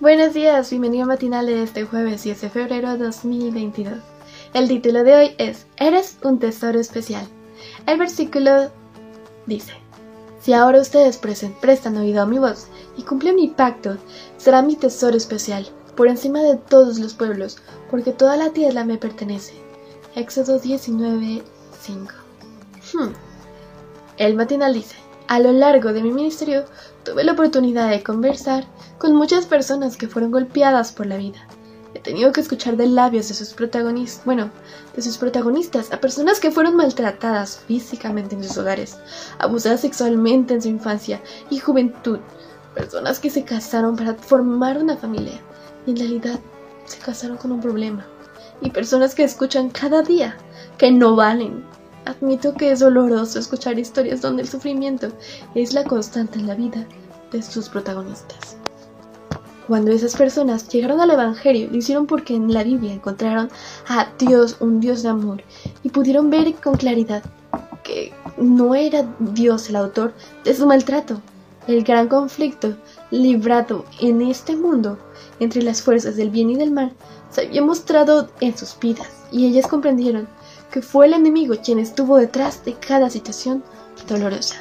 Buenos días, bienvenido a matinal de este jueves 10 de febrero de 2022. El título de hoy es Eres un tesoro especial. El versículo dice, Si ahora ustedes prestan oído a mi voz y cumplen mi pacto, será mi tesoro especial, por encima de todos los pueblos, porque toda la tierra me pertenece. Éxodo 19, 5. Hmm. El matinal dice, a lo largo de mi ministerio tuve la oportunidad de conversar con muchas personas que fueron golpeadas por la vida. He tenido que escuchar de labios de sus protagonistas, bueno, de sus protagonistas, a personas que fueron maltratadas físicamente en sus hogares, abusadas sexualmente en su infancia y juventud, personas que se casaron para formar una familia y en realidad se casaron con un problema, y personas que escuchan cada día que no valen, Admito que es doloroso escuchar historias donde el sufrimiento es la constante en la vida de sus protagonistas. Cuando esas personas llegaron al Evangelio, lo hicieron porque en la Biblia encontraron a Dios, un Dios de amor, y pudieron ver con claridad que no era Dios el autor de su maltrato. El gran conflicto librado en este mundo entre las fuerzas del bien y del mal se había mostrado en sus vidas, y ellas comprendieron que fue el enemigo quien estuvo detrás de cada situación dolorosa.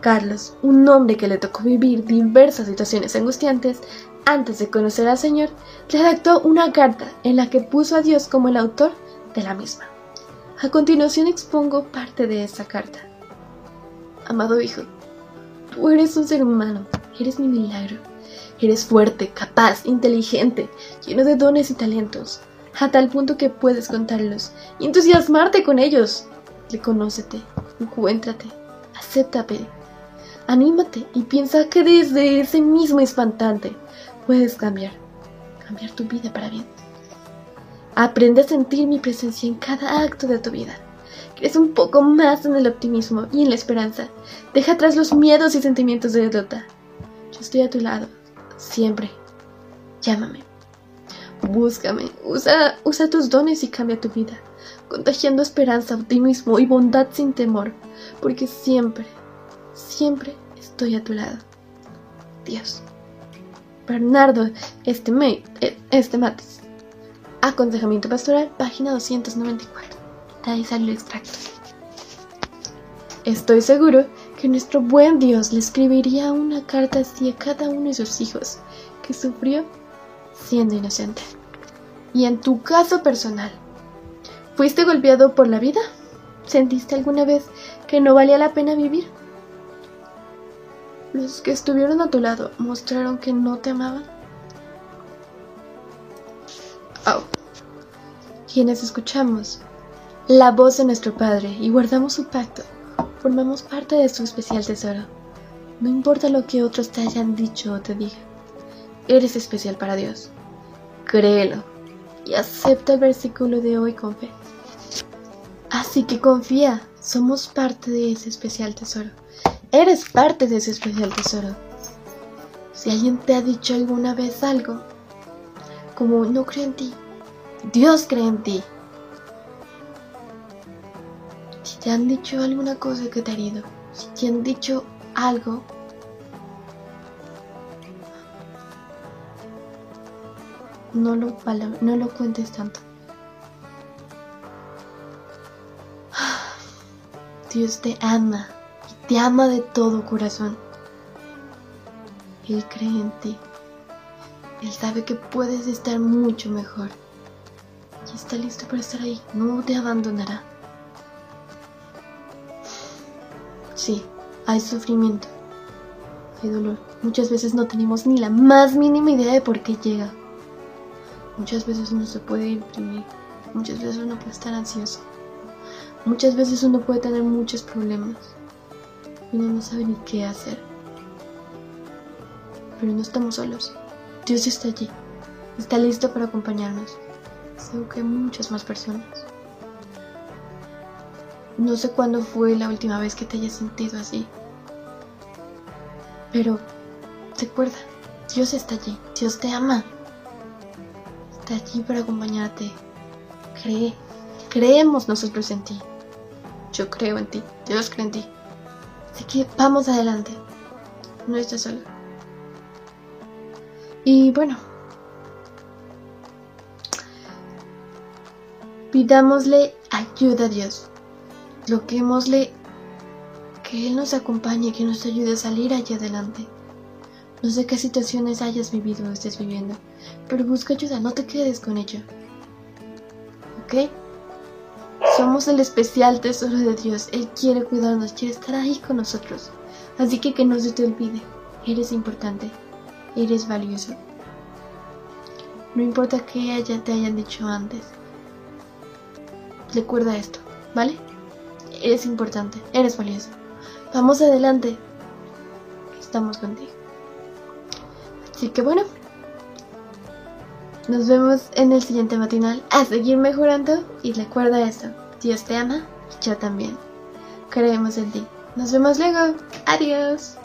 Carlos, un hombre que le tocó vivir diversas situaciones angustiantes antes de conocer al Señor, redactó una carta en la que puso a Dios como el autor de la misma. A continuación expongo parte de esa carta. Amado hijo, tú eres un ser humano, eres mi milagro. Eres fuerte, capaz, inteligente, lleno de dones y talentos a tal punto que puedes contarlos y entusiasmarte con ellos. Reconócete, encuéntrate, acéptate, anímate y piensa que desde ese mismo instante puedes cambiar, cambiar tu vida para bien. Aprende a sentir mi presencia en cada acto de tu vida. Crees un poco más en el optimismo y en la esperanza. Deja atrás los miedos y sentimientos de derrota. Yo estoy a tu lado, siempre. Llámame. Búscame, usa, usa tus dones y cambia tu vida, contagiando esperanza, optimismo y bondad sin temor, porque siempre, siempre estoy a tu lado. Dios. Bernardo este, eh, este Mates. Aconsejamiento pastoral, página 294. De ahí salió el extracto. Estoy seguro que nuestro buen Dios le escribiría una carta así a cada uno de sus hijos que sufrió siendo inocente. Y en tu caso personal, ¿fuiste golpeado por la vida? ¿Sentiste alguna vez que no valía la pena vivir? ¿Los que estuvieron a tu lado mostraron que no te amaban? Oh. Quienes escuchamos la voz de nuestro Padre y guardamos su pacto, formamos parte de su especial tesoro. No importa lo que otros te hayan dicho o te digan. Eres especial para Dios. Créelo y acepta el versículo de hoy con fe. Así que confía, somos parte de ese especial tesoro. Eres parte de ese especial tesoro. Si alguien te ha dicho alguna vez algo, como no creo en ti, Dios cree en ti. Si te han dicho alguna cosa que te ha herido, si te han dicho algo no lo, cuentes tanto. Dios te ama y te ama de todo corazón. Él cree en ti. Él sabe que puedes estar mucho mejor. Y está listo para estar ahí. No te abandonará. Sí, hay sufrimiento. Hay dolor. Muchas veces no tenemos ni la más mínima idea de por qué llega. Muchas veces uno se puede imprimir, muchas veces uno puede estar ansioso, muchas veces uno puede tener muchos problemas y uno no sabe ni qué hacer. Pero no estamos solos. Dios está allí, está listo para acompañarnos. Seguro que muchas más personas. No sé cuándo fue la última vez que te hayas sentido así. Pero recuerda, Dios está allí, Dios te ama está allí para acompañarte. Cree, creemos nosotros en ti. Yo creo en ti, Dios cree en ti. Así que vamos adelante. No estás solo. Y bueno, pidámosle ayuda a Dios. Bloquémosle que Él nos acompañe, que nos ayude a salir allá adelante. No sé qué situaciones hayas vivido o estés viviendo, pero busca ayuda, no te quedes con ella. ¿Ok? Somos el especial tesoro de Dios. Él quiere cuidarnos, quiere estar ahí con nosotros. Así que que no se te olvide, eres importante, eres valioso. No importa qué haya, te hayan dicho antes. Recuerda esto, ¿vale? Eres importante, eres valioso. Vamos adelante. Estamos contigo. Así que bueno. Nos vemos en el siguiente matinal a seguir mejorando y recuerda esto. Dios te ama y yo también. Creemos en ti. Nos vemos luego. Adiós.